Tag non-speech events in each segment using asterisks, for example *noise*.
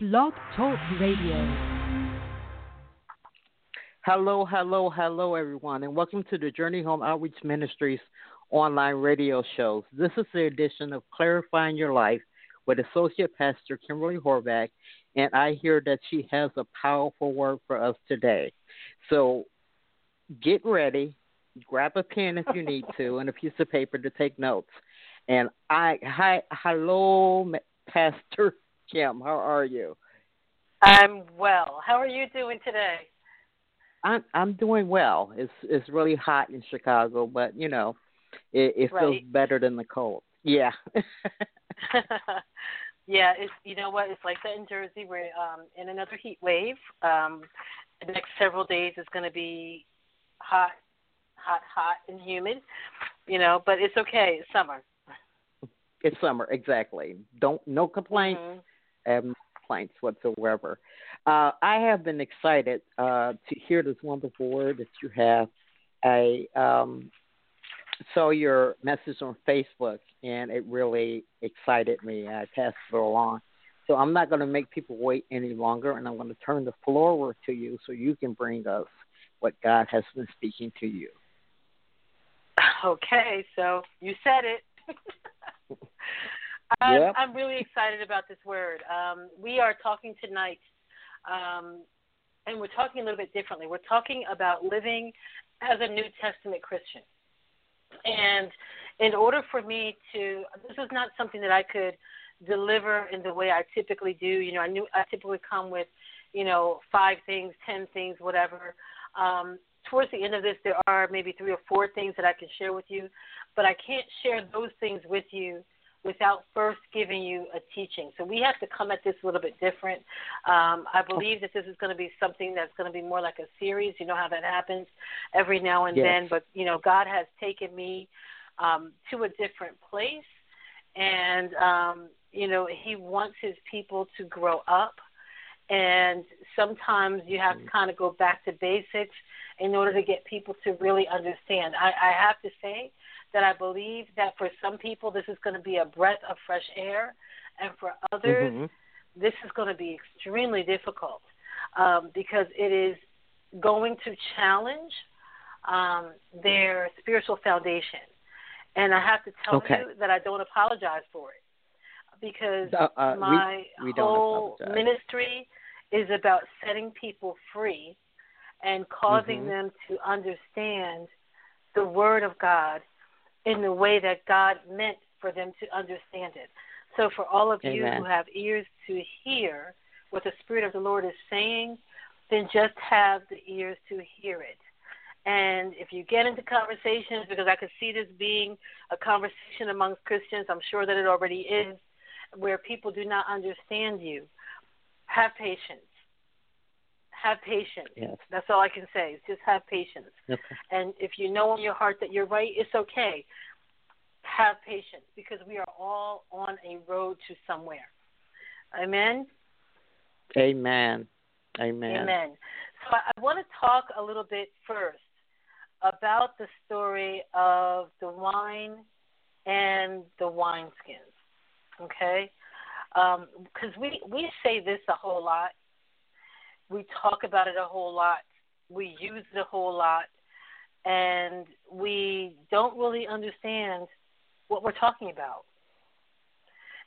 Blog Talk Radio. Hello, hello, hello, everyone, and welcome to the Journey Home Outreach Ministries online radio shows. This is the edition of Clarifying Your Life with Associate Pastor Kimberly Horvath, and I hear that she has a powerful word for us today. So get ready, grab a pen if you need to, and a piece of paper to take notes. And I, hi, hello, Pastor Kim. How are you? I'm well. How are you doing today? I'm I'm doing well. It's it's really hot in Chicago, but you know, it, it right. feels better than the cold. Yeah. *laughs* *laughs* yeah, it's you know what? It's like that in Jersey. We're um, in another heat wave. Um, the next several days is going to be hot, hot, hot, and humid. You know, but it's okay. It's summer. It's summer, exactly. Don't no complaints. Mm-hmm. Um, complaints whatsoever. Uh, I have been excited uh, to hear this wonderful word that you have. I um, saw your message on Facebook, and it really excited me. I passed it along. So I'm not going to make people wait any longer, and I'm going to turn the floor over to you so you can bring us what God has been speaking to you. Okay, so you said it. *laughs* I'm, Yep. I'm really excited about this word. Um, we are talking tonight, um, and we're talking a little bit differently. We're talking about living as a New Testament Christian. And in order for me to, this is not something that I could deliver in the way I typically do. You know, I knew I typically come with, you know, five things, ten things, whatever. Um, towards the end of this, there are maybe three or four things that I can share with you, but I can't share those things with you without first giving you a teaching. So we have to come at this a little bit different. Um, I believe that this is going to be something that's going to be more like a series. You know how that happens every now and Yes. then. But you know, God has taken me um, to a different place, and um, you know, He wants His people to grow up. And sometimes you have to kind of go back to basics in order to get people to really understand. I, I have to say that I believe that for some people this is going to be a breath of fresh air, and for others Mhm. this is going to be extremely difficult um, because it is going to challenge um, their spiritual foundation. And I have to tell Okay. you that I don't apologize for it because Uh, uh, my we don't whole apologize. ministry is about setting people free and causing Mhm. them to understand the Word of God in the way that God meant for them to understand it. So, for all of you who have ears to hear what the Spirit of the Lord is saying, then just have the ears to hear it. And if you get into conversations, because I could see this being a conversation amongst Christians, I'm sure that it already is, where people do not understand you, have patience. Have patience. Yes. That's all I can say. is Just have patience. And if you know in your heart that you're right, it's okay. Have patience because we are all on a road to somewhere. Amen. Amen. Amen. Amen. So I, want to talk a little bit first about the story of the wine and the wineskins. Okay? Um, because we, we say this a whole lot. We talk about it a whole lot. We use it a whole lot. And we don't really understand what we're talking about.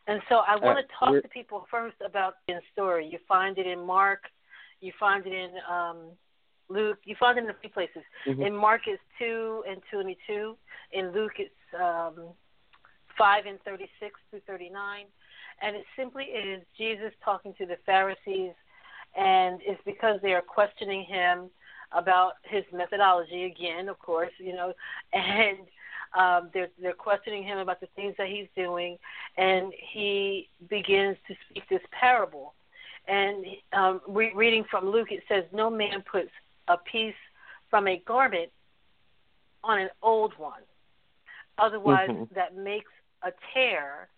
And so I want Uh, to talk we're- to people first about the story. You find it in Mark, you find it in um, Luke, you find it in a few places. Mhm. In Mark it's two and twenty-two. In Luke it's um, five and thirty-six through thirty-nine, and it simply is Jesus talking to the Pharisees, and it's because they are questioning him about his methodology again, of course, you know, *laughs* and um, they're they're questioning him about the things that he's doing, and he begins to speak this parable. And um, re- reading from Luke, it says, "No man puts a piece from a garment on an old one, otherwise Mhm. that makes a tear,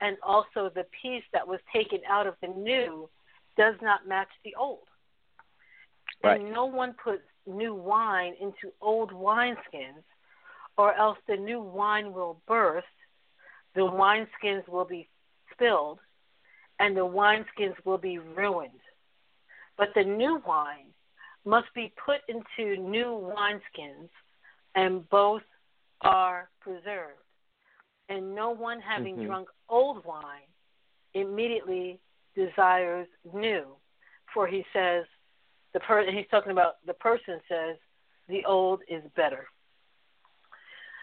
and also the piece that was taken out of the new does not match the old." Right. And no one puts new wine into old wineskins, or else the new wine will burst, the wineskins will be spilled, and the wineskins will be ruined. But the new wine must be put into new wineskins, and both are preserved. And no one having Mhm. drunk old wine immediately desires new. For he says, the per- he's talking about the person says, the old is better.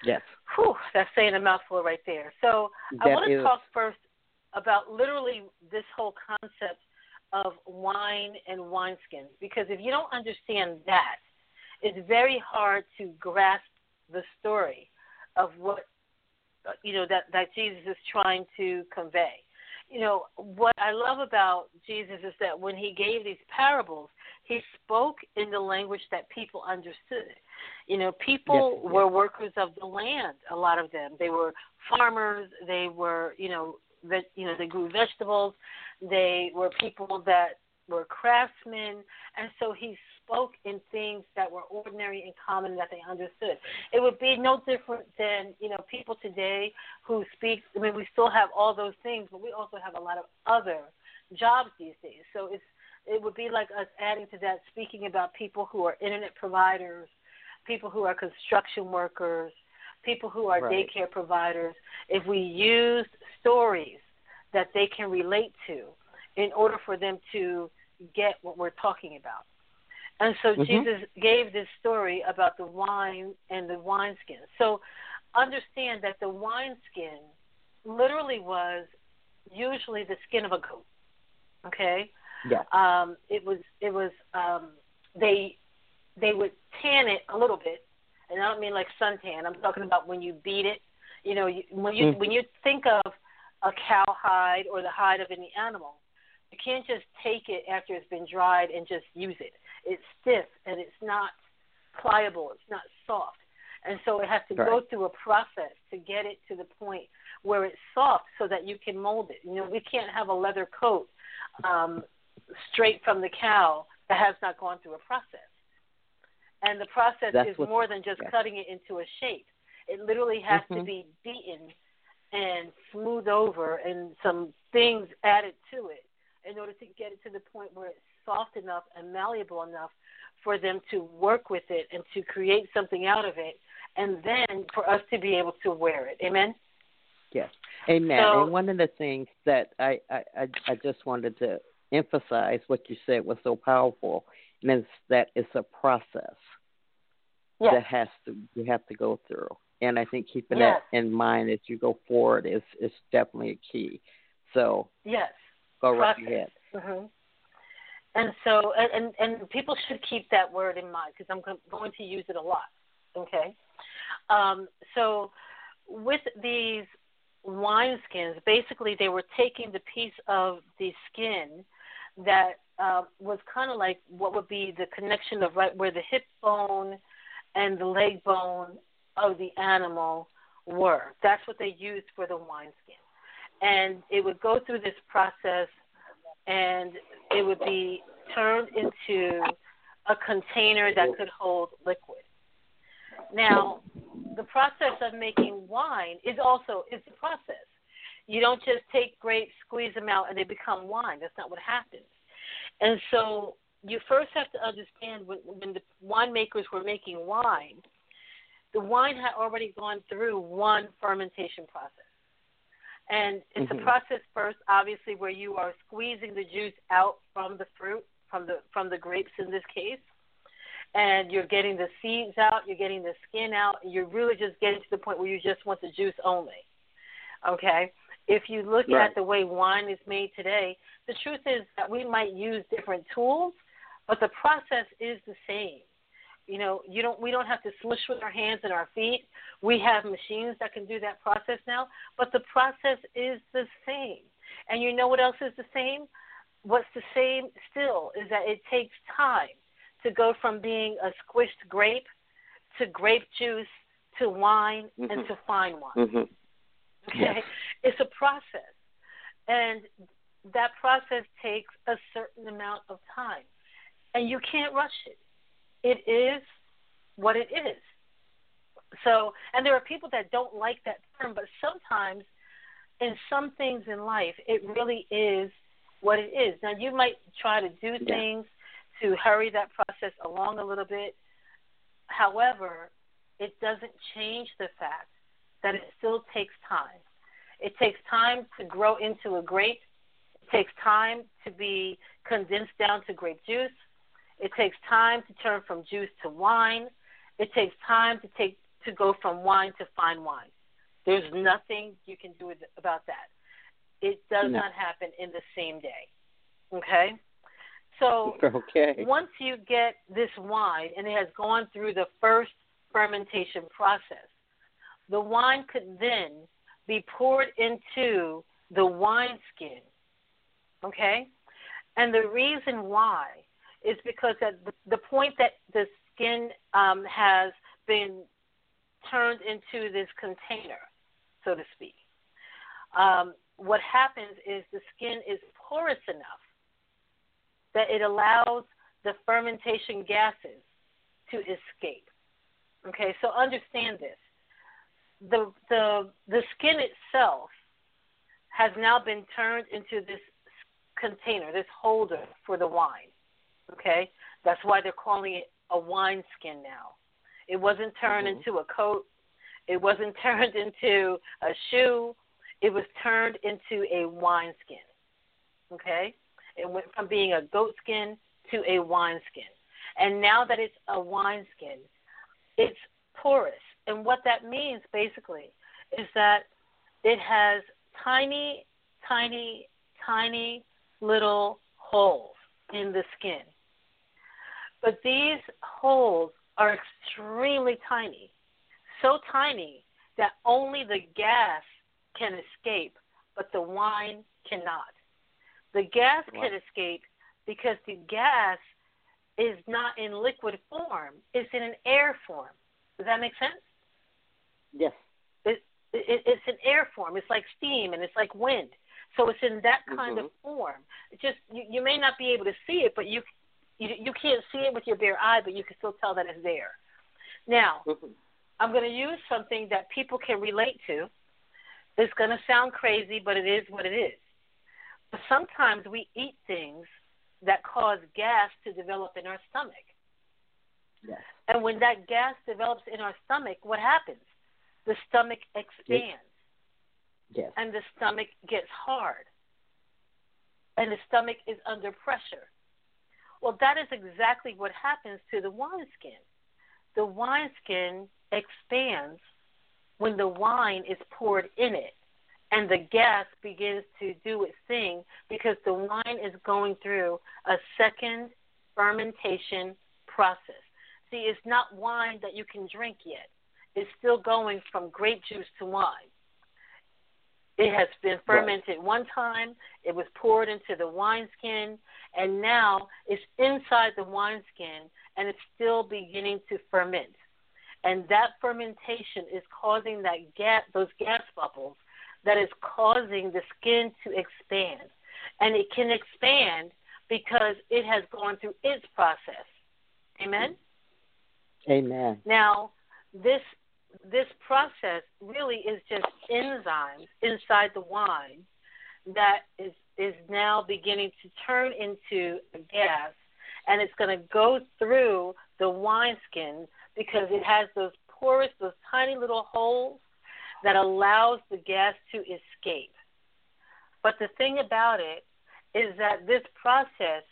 Yes. Whew, that's saying a mouthful right there. So I want to is- talk first about literally this whole concept of wine and wineskins because if you don't understand that, it's very hard to grasp the story of what you know that that Jesus is trying to convey. You know what I love about Jesus is that when he gave these parables, he spoke in the language that people understood. You know, people Yes, were workers of the land. A lot of them, they were farmers. They were, you know, that you know they grew vegetables. They were people that were craftsmen, and so he spoke in things that were ordinary and common that they understood. It would be no different than you know people today who speak. I mean, we still have all those things, but we also have a lot of other jobs these days. So it's it would be like us adding to that, speaking about people who are internet providers, people who are construction workers, people who are Right. daycare providers. If we used stories that they can relate to in order for them to get what we're talking about. And so Mhm. Jesus gave this story about the wine and the wineskin. So understand that the wineskin literally was usually the skin of a goat. Okay? Yes. um, it was it was um, they they would tan it a little bit, and I don't mean like suntan. I'm talking about when you beat it. You know, you, when you Mhm. when you think of a cow hide or the hide of any animal, you can't just take it after it's been dried and just use it. It's stiff and it's not pliable. It's not soft, and so it has to go through a process to get it to the point where it's soft so that you can mold it. You know, we can't have a leather coat um, straight from the cow that has not gone through a process. And the process That's is more than just yeah. cutting it into a shape. It literally has to Mhm. be beaten and smoothed over and some things added to it in order to get it to the point where it's soft enough and malleable enough for them to work with it and to create something out of it and then for us to be able to wear it. Amen? Yes. Amen. So- and one of the things that I, I, I, just wanted to emphasize what you said was so powerful, and is that it's a process Yes. that has to you have to go through. And I think keeping Yes. that in mind as you go forward is is definitely a key. So Yes. Go right ahead. hmm And so, and, and and people should keep that word in mind because I'm going to use it a lot. Okay. Um, so, with these wineskins, basically they were taking the piece of the skin that uh, was kind of like what would be the connection of right where the hip bone and the leg bone of the animal were. That's what they used for the wineskin. And it would go through this process and it would be turned into a container that could hold liquid. Now, the process of making wine is also is the process. You don't just take grapes, squeeze them out, and they become wine. That's not what happens. And so you first have to understand when, when the winemakers were making wine, the wine had already gone through one fermentation process. And it's Mhm. a process first, obviously, where you are squeezing the juice out from the fruit, from the from the grapes in this case, and you're getting the seeds out, you're getting the skin out, and you're really just getting to the point where you just want the juice only. Okay? If you look Right. at the way wine is made today, the truth is that we might use different tools, but the process is the same. You know, you don't we don't have to smush with our hands and our feet. We have machines that can do that process now, but the process is the same. And you know what else is the same? What's the same still is that it takes time to go from being a squished grape to grape juice to wine and Mhm. to fine wine. Mhm. Okay? Yes. It's a process. And that process takes a certain amount of time. And you can't rush it. It is what it is. So, and there are people that don't like that term, but sometimes in some things in life, it really is what it is. Now, you might try to do yeah. things to hurry that process along a little bit. However, it doesn't change the fact that it still takes time. It takes time to grow into a grape. It takes time to be condensed down to grape juice. It takes time to turn from juice to wine. It takes time to take to go from wine to fine wine. There's nothing you can do about that. It does no. not happen in the same day. Okay? So *laughs* okay. once you get this wine and it has gone through the first fermentation process, the wine could then be poured into the wine skin. Okay? And the reason why is because at the point that the skin um, has been turned into this container, so to speak, um, what happens is the skin is porous enough that it allows the fermentation gases to escape. Okay, so understand this. The the the skin itself has now been turned into this container, this holder for the wine. Okay? That's why they're calling it a wineskin now. It wasn't turned mm-hmm. into a coat. It wasn't *laughs* turned into a shoe. It was turned into a wineskin. Okay? It went from being a goat skin to a wineskin. And now that it's a wineskin, it's porous. And what that means basically is that it has tiny, tiny, tiny little holes in the skin. But these holes are extremely tiny, so tiny that only the gas can escape, but the wine cannot. The gas wow. can escape because the gas is not in liquid form, it's in an air form. Does that make sense? Yes. It, it, it's an air form. It's like steam and it's like wind. So it's in that kind mm-hmm. of form. It's just you, you may not be able to see it, but you you you can't see it with your bare eye, but you can still tell that it's there. Now, mm-hmm. I'm going to use something that people can relate to. It's going to sound crazy, but it is what it is. But sometimes we eat things that cause gas to develop in our stomach. Yes. And when that gas develops in our stomach, what happens? The stomach expands. Yes. And the stomach gets hard. And the stomach is under pressure. Well, that is exactly what happens to the wineskin. The wineskin expands when the wine is poured in it and the gas begins to do its thing because the wine is going through a second fermentation process. See, it's not wine that you can drink yet. It's still going from grape juice to wine. It has been fermented right. one time, it was poured into the wineskin, and now it's inside the wineskin and it's still beginning to ferment. And that fermentation is causing that gas, those gas bubbles that is causing the skin to expand. And it can expand because it has gone through its process. Amen? Amen. Now, this this process really is just enzymes inside the wine that is is now beginning to turn into a gas and it's going to go through the wineskin because it has those porous those tiny little holes that allows the gas to escape. But the thing about it is that this process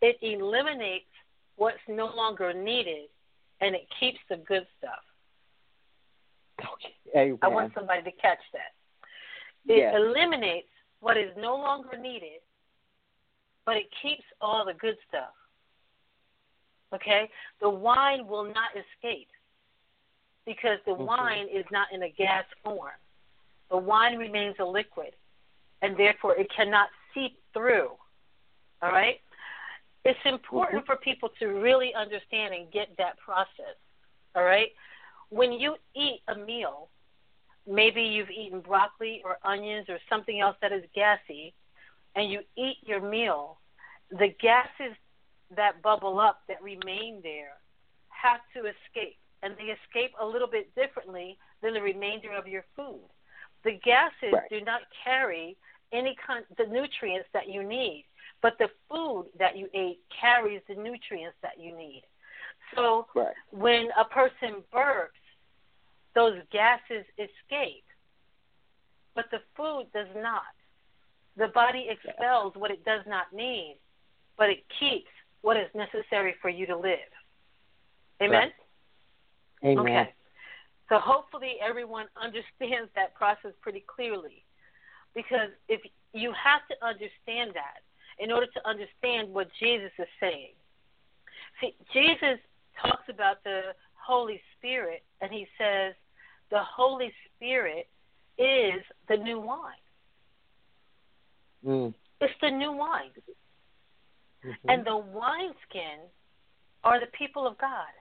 it eliminates what's no longer needed and it keeps the good stuff. *laughs* Okay. I want somebody to catch that. It yes. eliminates what is no longer needed, but it keeps all the good stuff. Okay? The wine will not escape because the wine is not in a gas form. The wine remains a liquid, and therefore it cannot seep through. All right? It's important mm-hmm. for people to really understand and get that process. All right? When you eat a meal, maybe you've eaten broccoli or onions or something else that is gassy, and you eat your meal, the gases that bubble up that remain there have to escape and they escape a little bit differently than the remainder of your food. The gases right. do not carry any kind the nutrients that you need, but the food that you ate carries the nutrients that you need. So right. when a person burps, those gases escape, but the food does not. The body expels what it does not need, but it keeps what is necessary for you to live. Amen? Right. Amen. Okay. So hopefully everyone *laughs* understands that process pretty clearly. Because if you have to understand that in order to understand what Jesus is saying. See, Jesus talks about the Holy Spirit and he says the Holy Spirit is the new wine. Mm. It's the new wine. Mm-hmm. And the wineskin are the people of God.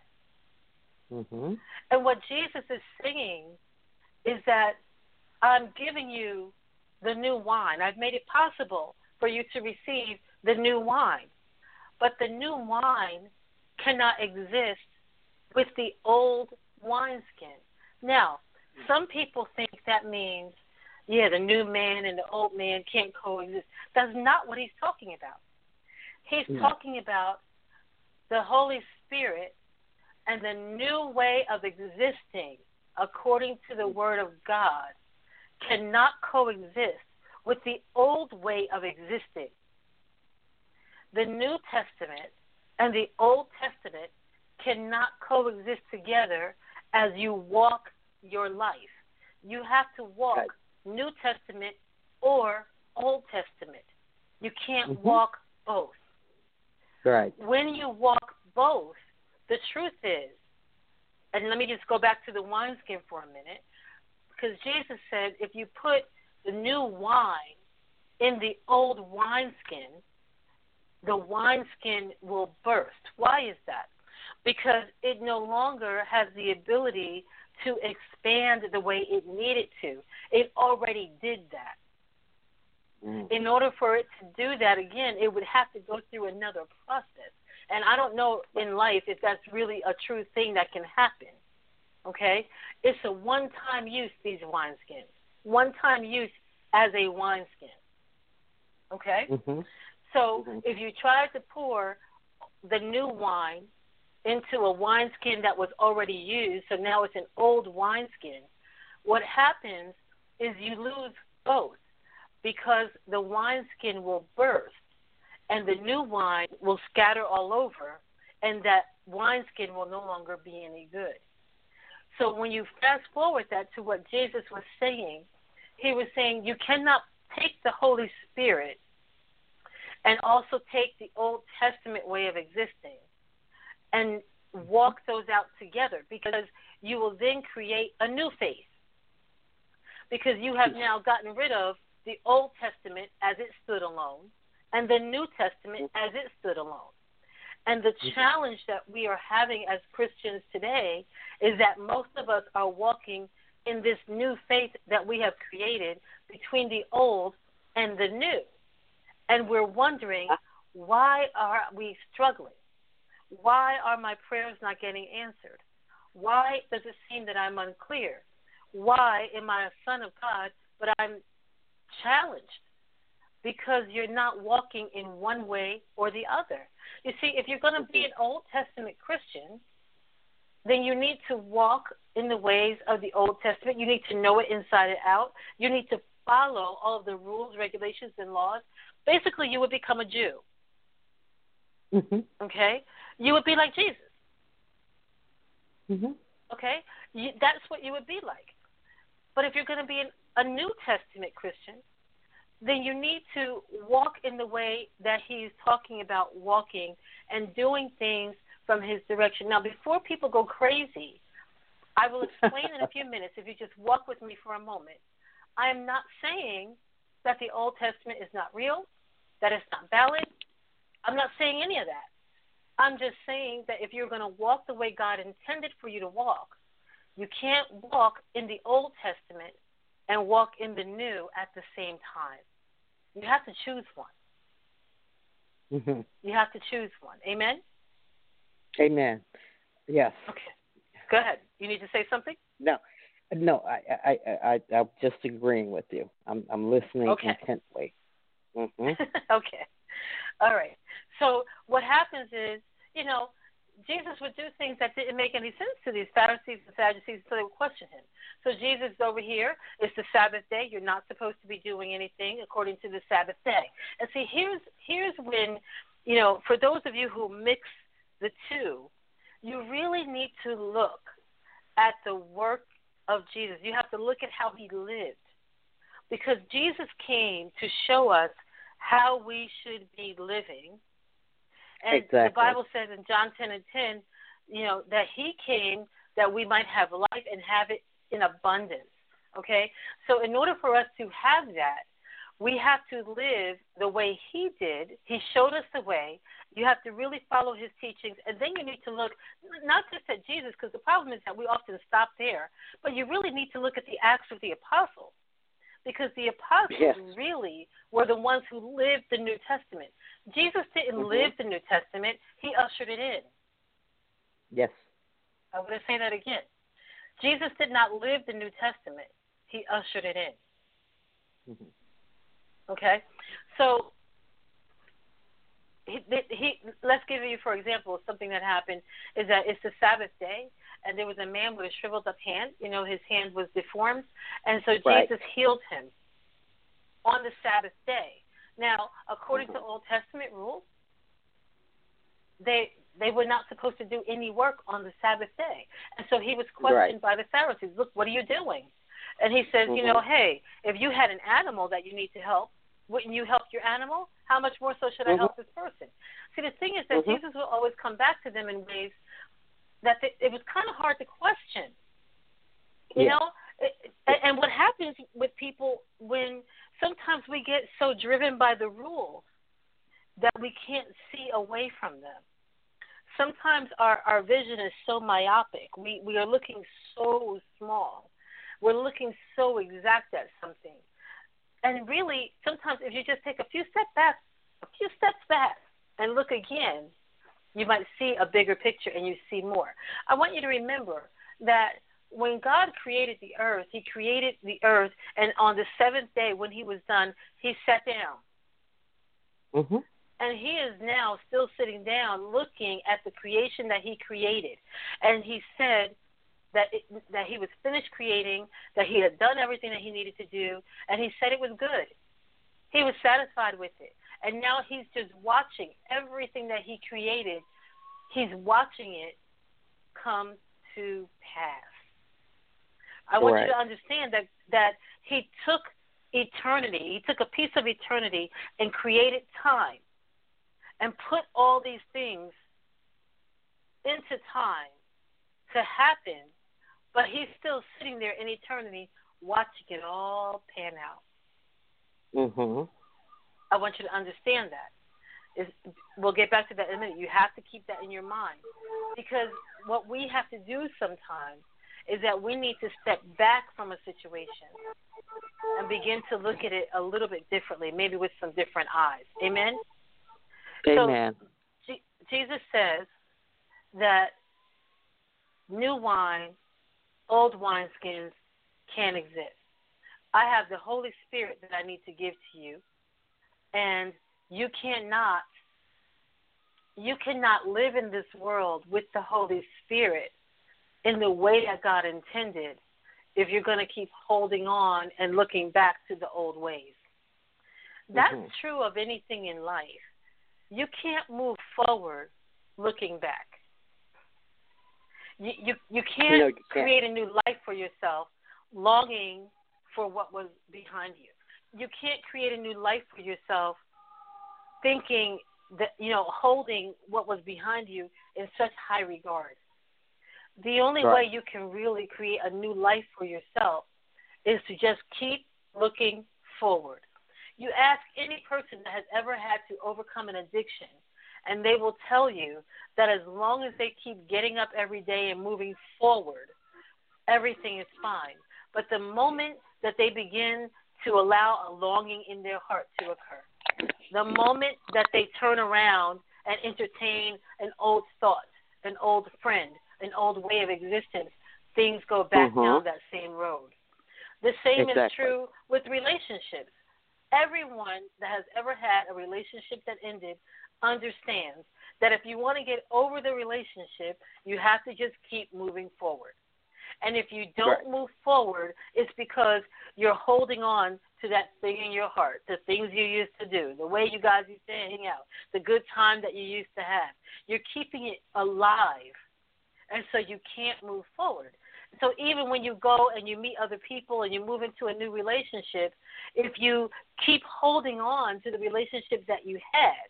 Mm-hmm. And what Jesus is saying is that I'm giving you the new wine. I've made it possible for you to receive the new wine. But the new wine cannot exist with the old wineskin. Now, some people think that means, yeah, the new man and the old man can't coexist. That's not what he's talking about. He's Mm. talking about the Holy Spirit and the new way of existing according to the Word of God cannot coexist with the old way of existing. The New Testament and the Old Testament cannot coexist together as you walk your life. You have to walk Right. New Testament or Old Testament. You can't Mhm. walk both. Right. When you walk both, the truth is, and let me just go back to the wineskin for a minute, because Jesus said if you put the new wine in the old wineskin, the wineskin will burst. Why is that? Because it no longer has the ability to expand the way it needed to. It already did that. Mm. In order for it to do that again, it would have to go through another process. And I don't know in life if that's really a true thing that can happen. Okay? It's a one time use, these wineskins. One time use as a wineskin. Okay? Mm-hmm. So Mhm. if you try to pour the new wine into a wineskin that was already used, so now it's an old wineskin, what happens is you lose both because the wineskin will burst and the new wine will scatter all over and that wineskin will no longer be any good. So when you fast forward that to what Jesus was saying, he was saying you cannot take the Holy Spirit and also take the Old Testament way of existing and walk those out together because you will then create a new faith. Because you have now gotten rid of the Old Testament as it stood alone and the New Testament as it stood alone. And the mm-hmm. challenge that we are having as Christians today is that most of us are walking in this new faith that we have created between the old and the new. And we're wondering, why are we struggling? Why are my prayers not getting answered? Why does it seem that I'm unclear? Why am I a son of God, but I'm challenged? Because you're not walking in one way or the other. You see, if you're going to be an Old Testament Christian, then you need to walk in the ways of the Old Testament. You need to know it inside and out. You need to follow all of the rules, regulations, and laws. Basically, you would become a Jew. Mm-hmm. Okay, you would be like Jesus. Mm-hmm. Okay, you, that's what you would be like. But if you're going to be an, a New Testament Christian, then you need to walk in the way that he's talking about walking and doing things from his direction. Now, before people go crazy, I will explain in a few *laughs* minutes if you just walk with me for a moment. I am not saying that the Old Testament is not real, that it's not valid. I'm not saying any of that. I'm just saying that if you're going to walk the way God intended for you to walk, you can't walk in the Old Testament and walk in the New at the same time. You have to choose one. Mm-hmm. You have to choose one. Amen? Amen. Yes. Okay. Go ahead. You need to say something? No. No, I, I, I, I, I'm just agreeing with you. I'm, I'm listening okay. intently. Mm-hmm. *laughs* okay. All right. So what happens is, you know, Jesus would do things that didn't make any sense to these Pharisees and Sadducees, so they would question him. So Jesus is over here. It's the Sabbath day. You're not supposed to be doing anything according to the Sabbath day. And see, here's here's when, you know, for those of you who mix the two, you really need to look at the work of Jesus. You have to look at how he lived. Because Jesus came to show us how we should be living. And exactly. the Bible says in John 10 and 10, you know, that he came that we might have life and have it in abundance. Okay? So, in order for us to have that, we have to live the way he did. He showed us the way. You have to really follow his teachings. And then you need to look not just at Jesus, because the problem is that we often stop there, but you really need to look at the acts of the apostles. Because the apostles yes. really were the ones who lived the New Testament. Jesus didn't mm-hmm. live the New Testament, he ushered it in. Yes. I'm going to say that again. Jesus did not live the New Testament, he ushered it in. Mm-hmm. Okay? So he, he let's give you for example something that happened is that it's the Sabbath day and there was a man with a shriveled up hand. You know, his hand was deformed, and so right. Jesus healed him on the Sabbath day. Now, according mm-hmm. to Old Testament rules, they they were not supposed to do any work on the Sabbath day, and so he was questioned right. by the Pharisees. Look, what are you doing? And he says, mm-hmm. you know, hey, if you had an animal that you need to help, wouldn't you help your animal? How much more so should mm-hmm. I help this person? See, the thing is that mm-hmm. Jesus will always come back to them in ways that they, it was kind of hard to question. You yeah. know, and, and what happens with people when sometimes we get so driven by the rules that we can't see away from them. Sometimes our, our vision is so myopic. We we are looking so small. We're looking so exact at something. And really, sometimes if you just take a few steps back, a few steps back, and look again, you might see a bigger picture and you see more. I want you to remember that when God created the earth, He created the earth, and on the seventh day, when He was done, He sat down. Mm-hmm. And He is now still sitting down, looking at the creation that He created, and He said that it, that He was finished creating, that He had done everything that He needed to do, and He said it was good. He was satisfied with it. And now he's just watching everything that he created, he's watching it come to pass. I want right. you to understand that that he took eternity, he took a piece of eternity and created time and put all these things into time to happen, but he's still sitting there in eternity watching it all pan out. Mhm. I want you to understand that. Is we'll get back to that in a minute. You have to keep that in your mind because what we have to do sometimes is that we need to step back from a situation and begin to look at it a little bit differently, maybe with some different eyes. Amen. Amen. So, G- Jesus says that new wine, old wineskins can't exist. I have the Holy Spirit that I need to give to you and you cannot you cannot live in this world with the Holy Spirit in the way that God intended if you're going to keep holding on and looking back to the old ways. That's mm-hmm. true of anything in life. You can't move forward looking back. You you, you can't no, you can't. create a new life for yourself longing for what was behind you you can't create a new life for yourself thinking that you know holding what was behind you in such high regard. The only right. way you can really create a new life for yourself is to just keep looking forward. You ask any person that has ever had to overcome an addiction and they will tell you that as long as they keep getting up every day and moving forward everything is fine. But the moment that they begin to allow a longing in their heart to occur. The moment that they turn around and entertain an old thought, an old friend, an old way of existence, things go back Mhm. down that same road. The same is true with relationships. Everyone that has ever had a relationship that ended understands that if you want to get over the relationship, you have to just keep moving forward. And if you don't Right. move forward, it's because you're holding on to that thing in your heart, the things you used to do, the way you guys used to hang out, the good time that you used to have. You're keeping it alive. And so you can't move forward. So even when you go and you meet other people and you move into a new relationship, if you keep holding on to the relationship that you had,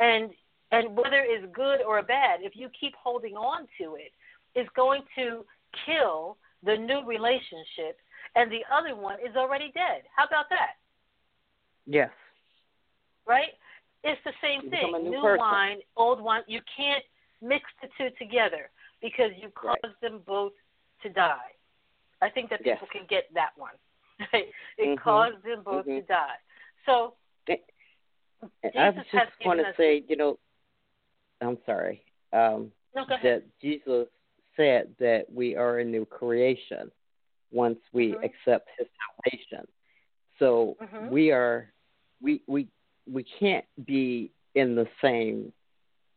and and whether it's good or bad, if you keep holding on to it, it's going to kill the new relationship, and the other one is already dead. How about that? Yes. Right? It's the same You thing. new new wine, old wine. You can't mix the two together because you cause Right. them both to die. I think that Yes. people can get that one. *laughs* it Mhm. caused them both to Mhm. die. So I Jesus has just want to say, you know, I'm sorry. Um, no, go ahead. that Jesus said that we are a new creation once we Mhm. accept His salvation. So Mhm. we are, we we we can't be in the same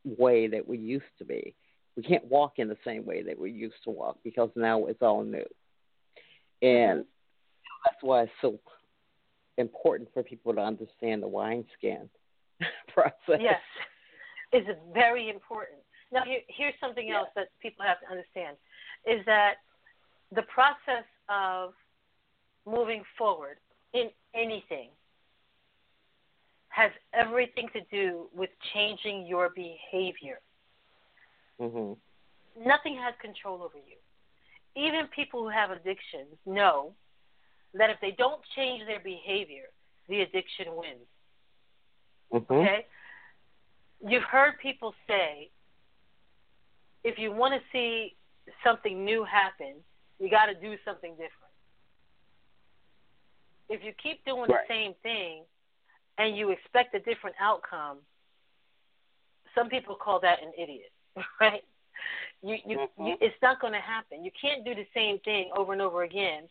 way that we used to be. We can't walk in the same way that we used to walk because now it's all new. And that's why it's so important for people to understand the wine wineskin *laughs* process. Yes, is very important. Now, here, here's something Yeah. else that people have to understand: is that the process of moving forward in anything has everything to do with changing your behavior. Mhm. Nothing has control over you. Even people who have addictions know that if they don't change their behavior, the addiction wins. Mhm. Okay? You've heard people say if you want to see something new happen, you got to do something different. If you keep doing Right. the same thing and you expect a different outcome, some people call that an idiot, *laughs* right? You, you, Mhm. you, it's not going to happen. You can't do the same thing over and over again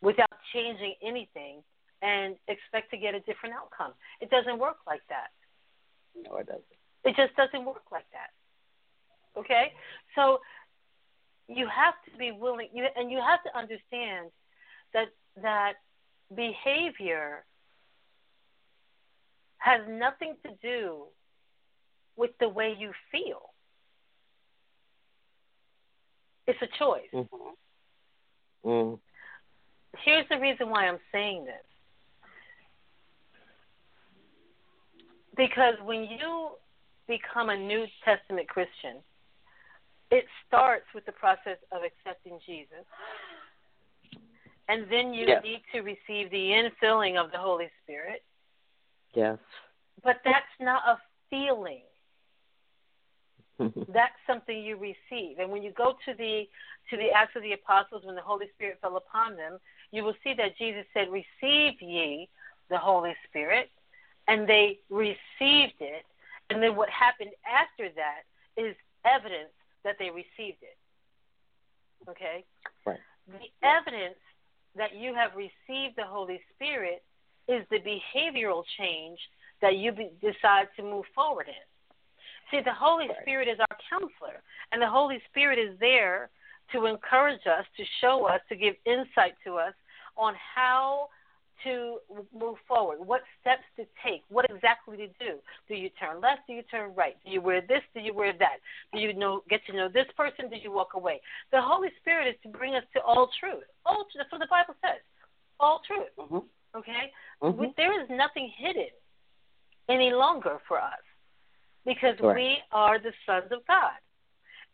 without changing anything and expect to get a different outcome. It doesn't work like that. No, it doesn't. It just doesn't work like that. Okay? So you have to be willing you and you have to understand that that behavior has nothing to do with the way you feel. It's a choice. Mhm. Mm. Here's the reason why I'm saying this. Because when you become a New Testament Christian, it starts with the process of accepting Jesus. And then you Yes. need to receive the infilling of the Holy Spirit. Yes. But that's not a feeling. *laughs* That's something you receive. And when you go to the to the Acts of the Apostles when the Holy Spirit fell upon them, you will see that Jesus said, Receive ye the Holy Spirit and they received it. And then what happened after that is evidence that they received it. Okay? Right. The evidence that you have received the Holy Spirit is the behavioral change that you be, decide to move forward in. See, the Holy Right. Spirit is our counselor, and the Holy Spirit is there to encourage us, to show us, to give insight to us on how to move forward, what steps to take, what exactly to do. Do you turn left? Do you turn right? Do you wear this? Do you wear that? Do you know get to know this person? Do you walk away? The Holy Spirit is to bring us to all truth. All truth. That's what the Bible says. All truth. Mhm. Okay? Mhm. We, there is nothing hidden any longer for us because Right. we are the sons of God.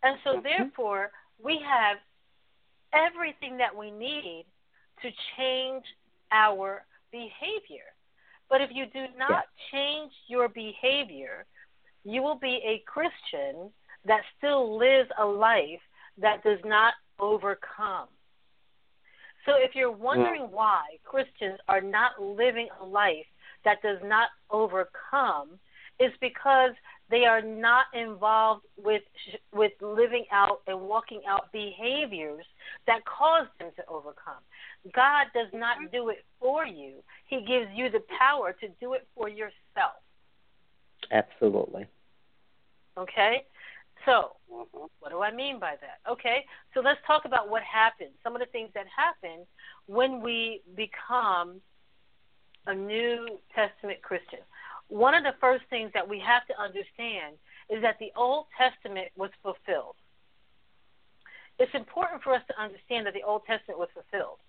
And so, Mhm. therefore, we have everything that we need to change our behavior. But if you do not change your behavior, you will be a Christian that still lives a life that does not overcome. So if you're wondering why Christians are not living a life that does not overcome, is because they are not involved with with living out and walking out behaviors that cause them to overcome. God does not Mm-hmm. do it for you. He gives you the power to do it for yourself. Absolutely. Okay? So, Mhm. what do I mean by that? Okay, so let's talk about what happens. Some of the things that happen when we become a New Testament Christian. One of the first things that we have to understand is that the Old Testament was fulfilled. It's important for us to understand that the Old Testament was fulfilled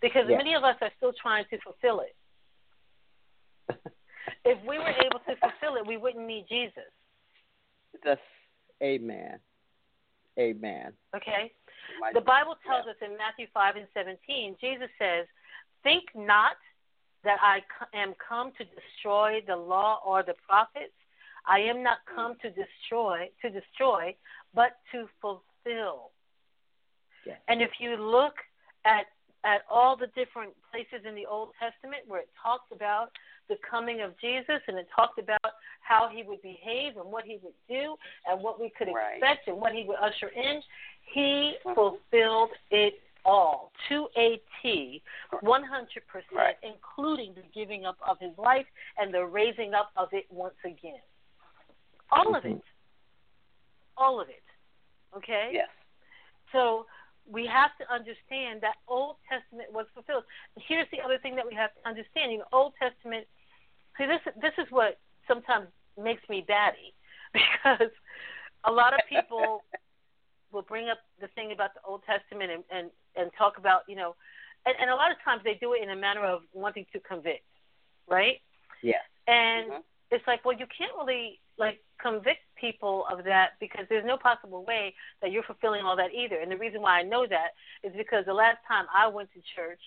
because Yes. many of us are still trying to fulfill it. *laughs* If we were able to fulfill it, we wouldn't need Jesus. That's amen. Amen. Okay? The Bible tells Yeah. us in Matthew 5 and 17, Jesus says, Think not that I am come to destroy the law or the prophets. I am not come to destroy to destroy, but to fulfill. Yes. And if you look at at all the different places in the Old Testament where it talks about the coming of Jesus and it talked about how he would behave and what he would do and what we could Right. expect and what he would usher in, he Mhm. fulfilled it all to a T, 100%, Right. including the giving up of his life and the raising up of it once again. All of Mhm. it. All of it. Okay? Yes. So we have to understand that Old Testament was fulfilled. Here's the other thing that we have to understand. You know, Old Testament. See, this this is what sometimes makes me batty *laughs* because a lot of people *laughs* will bring up the thing about the Old Testament and and and talk about you know, and, and a lot of times they do it in a manner of wanting to convict, right? Yes. And Mhm. It's like, well, you can't really like convict people of that because there's no possible way that you're fulfilling all that either. And the reason why I know that is because the last time I went to church,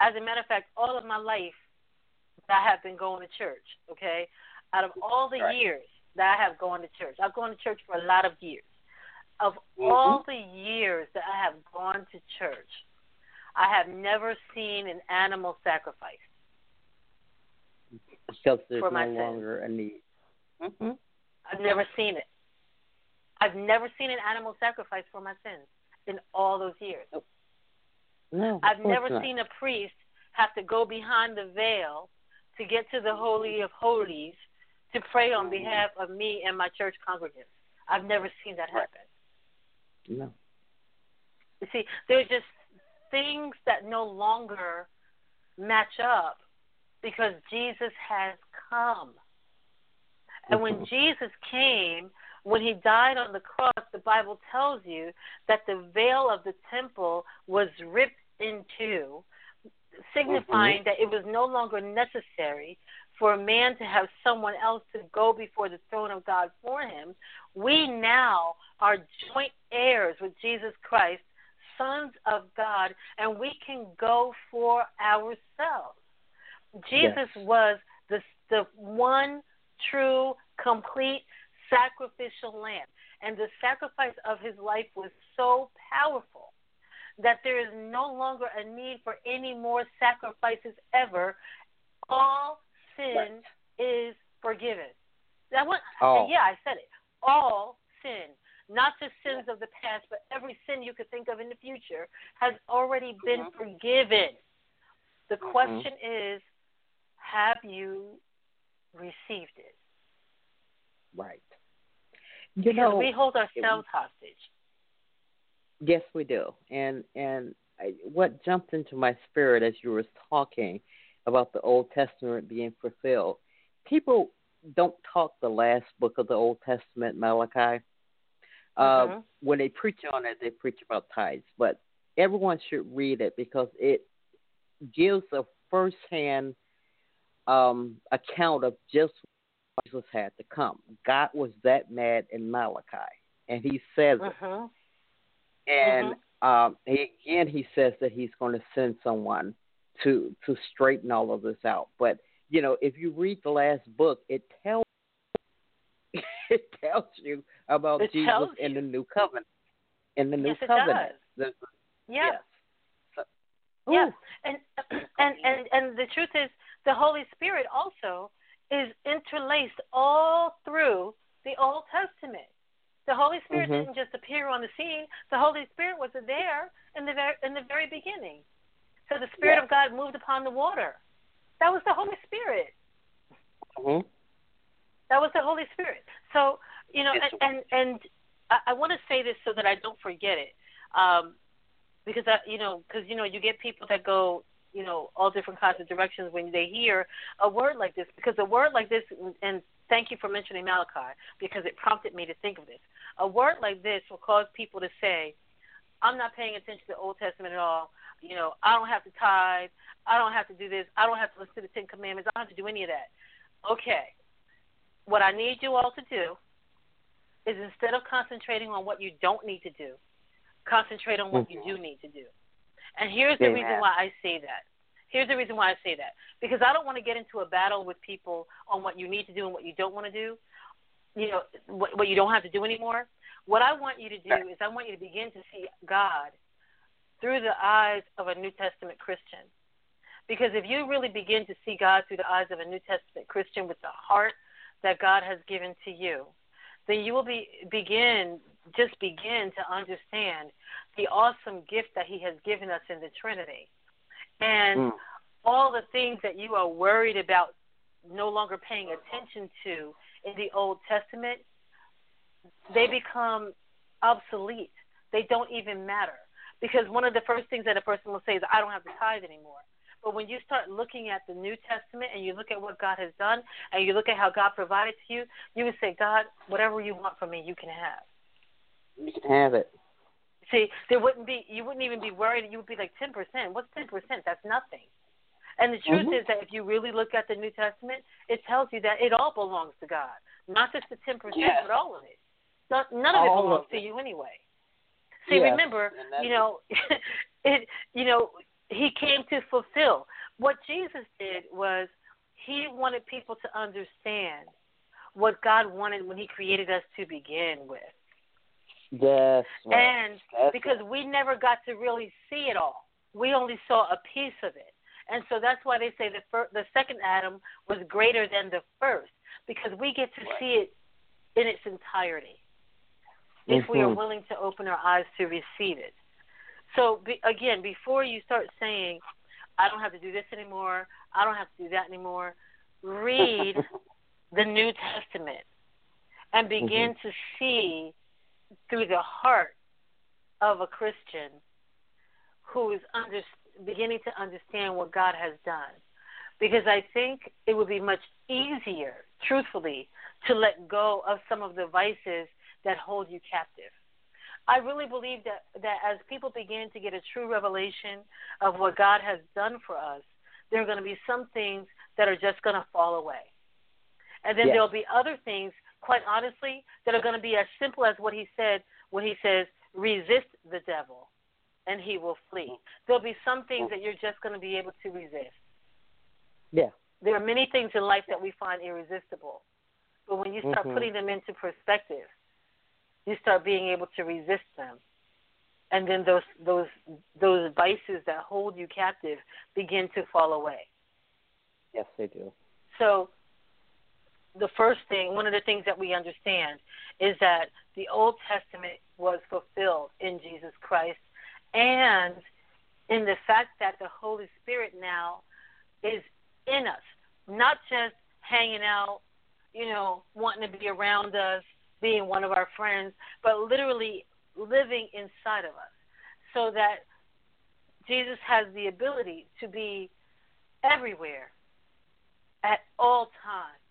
as a matter of fact, all of my life that I have been going to church. Okay, out of all the Right. years that I have gone to church, I've gone to church for a lot of years. Of Mhm. all the years that I have gone to church, I have never seen an animal sacrifice. Because there's For no my sins. longer a need. hmm I've never seen it. I've never seen an animal sacrifice for my sins in all those years. No. I've never not. seen a priest have to go behind the veil to get to the Holy of Holies to pray on behalf of me and my church congregants. I've never seen that happen. No. You see, there's just things that no longer match up because Jesus has come. And when. Jesus came, when he died on the cross, the Bible tells you that the veil of the temple was ripped in two, signifying mm-hmm. that it was no longer necessary for a man to have someone else to go before the throne of God for him. We now are joint heirs with Jesus Christ, sons of God, and we can go for ourselves. Jesus Yes. was the the one true, complete sacrificial lamb, and the sacrifice of his life was so powerful that there is no longer a need for any more sacrifices ever. All sin is forgiven. That one, All. yeah, I said it. All sin, not just sins of the past, but every sin you could think of in the future has already been Mhm. forgiven. The Mhm. question is, have you received it? Right. You Because know, we hold ourselves hostage. Yes, we do. And and I, what jumped into my spirit as you were talking about the Old Testament being fulfilled, people don't talk the last book of the Old Testament, Malachi. Uh, Mhm. When they preach on it, they preach about tithes, but everyone should read it because it gives a firsthand um, account of just what Jesus had to come. God was that mad in Malachi, and He says it. Mhm. And um, he, again, he says that he's going to send someone to to straighten all of this out. But you know, if you read the last book, it tells *laughs* it tells you about It Jesus in the new covenant. In the new Yes, it covenant. does. The- Yeah. Yes. So, Yeah, and *clears throat* and and and the truth is, the Holy Spirit also is interlaced all through the Old Testament. The Holy Spirit Mhm. didn't just appear on the scene. The Holy Spirit was there in the very in the very beginning. So the Spirit Yeah. of God moved upon the water. That was the Holy Spirit. hmm That was the Holy Spirit. So you know, and and, and I, I want to say this so that I don't forget it, um, because I, you know, because you know, you get people that go, you know, all different kinds of directions when they hear a word like this. Because a word like this, and thank you for mentioning Malachi, because it prompted me to think of this. A word like this will cause people to say, "I'm not paying attention to the Old Testament at all." You know, I don't have to tithe. I don't have to do this. I don't have to listen to the Ten Commandments. I don't have to do any of that. Okay. What I need you all to do is instead of concentrating on what you don't need to do, concentrate on what you mm-hmm. do need to do. And here's the Amen. reason why I say that. Here's the reason why I say that. Because I don't want to get into a battle with people on what you need to do and what you don't want to do. You know, what, what you don't have to do anymore. What I want you to do is I want you to begin to see God through the eyes of a New Testament Christian. Because if you really begin to see God through the eyes of a New Testament Christian with the heart that God has given to you, then you will be begin just begin to understand the awesome gift that He has given us in the Trinity, and Mm. all the things that you are worried about no longer paying attention to in the Old Testament, they become obsolete. They don't even matter because one of the first things that a person will say is, "I don't have to tithe anymore." But when you start looking at the New Testament and you look at what God has done and you look at how God provided to you, you would say, God, whatever you want from me, you can have. You can have it. See, there wouldn't be, you wouldn't even be worried. You would be like 10%. What's 10%? That's nothing. And the truth Mhm. is that if you really look at the New Testament, it tells you that it all belongs to God. Not just the 10%, Yes. but all of it. Not, none of it belongs of to you anyway. See, Yes, remember, you know, *laughs* it, you know, he came to fulfill. What Jesus did was he wanted people to understand what God wanted when he created us to begin with. Yes. right. And That's because we never got to really see it all, we only saw a piece of it. And so that's why they say the fir- the second Adam was greater than the first because we get to Right. see it in its entirety if we are Mhm. willing to open our eyes to receive it. So be, again, before you start saying, "I don't have to do this anymore," "I don't have to do that anymore," read *laughs* the New Testament and begin to see through the heart of a Christian who is under, beginning to understand what God has done. Because I think it would be much easier, truthfully, to let go of some of the vices that hold you captive. I really believe that, that as people begin to get a true revelation of what God has done for us, there are going to be some things that are just going to fall away. And then Yes. there'll be other things, quite honestly, that are going to be as simple as what he said when he says, resist the devil and he will flee. There'll be some things that you're just going to be able to resist. Yeah. There are many things in life that we find irresistible. But when you start Mhm. putting them into perspective, you start being able to resist them. And then those those those vices that hold you captive begin to fall away. Yes, they do. So, the first thing, one of the things that we understand is that the Old Testament was fulfilled in Jesus Christ and in the fact that the Holy Spirit now is in us, not just hanging out, you know, wanting to be around us, being one of our friends, but literally living inside of us so that Jesus has the ability to be everywhere at all times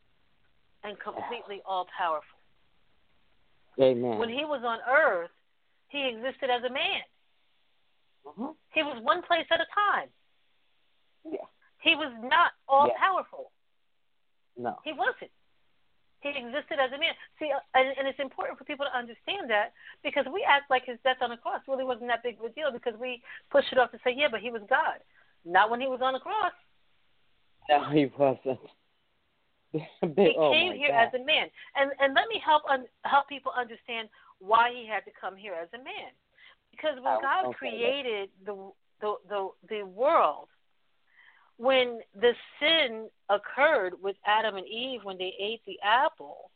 and completely all powerful. Amen. When he was on earth, he existed as a man. Mhm. He was one place at a time. Yeah. He was not all Yeah. powerful. No. He wasn't. He existed as a man. See, uh, and, and it's important for people to understand that because we act like his death on the cross really wasn't that big of a deal because we push it off to say, yeah, but he was God. Not when he was on the cross. No, he wasn't. *laughs* He oh came here God. as a man, and and let me help un, help people understand why he had to come here as a man. Because when Oh, God okay. created the, the the the world, when the sin occurred with Adam and Eve when they ate the apple,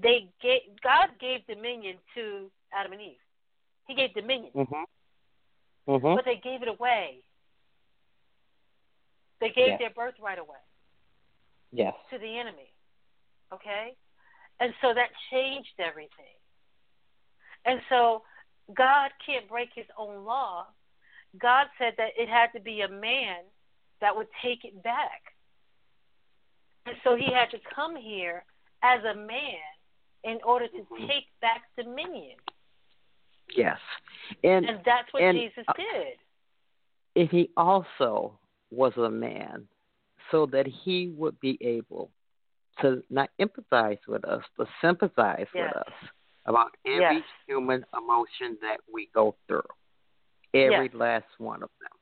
they gave God gave dominion to Adam and Eve. He gave dominion, Mhm. Mhm. but they gave it away. They gave Yes. their birthright away Yes. to the enemy. Okay? And so that changed everything. And so God can't break his own law. God said that it had to be a man that would take it back. And so he had to come here as a man in order to Mhm. take back dominion. Yes. And And that's what and, Jesus uh, did. and he also was a man so that he would be able to not empathize with us, but sympathize Yes. with us about every Yes. human emotion that we go through. Every Yes. last one of them.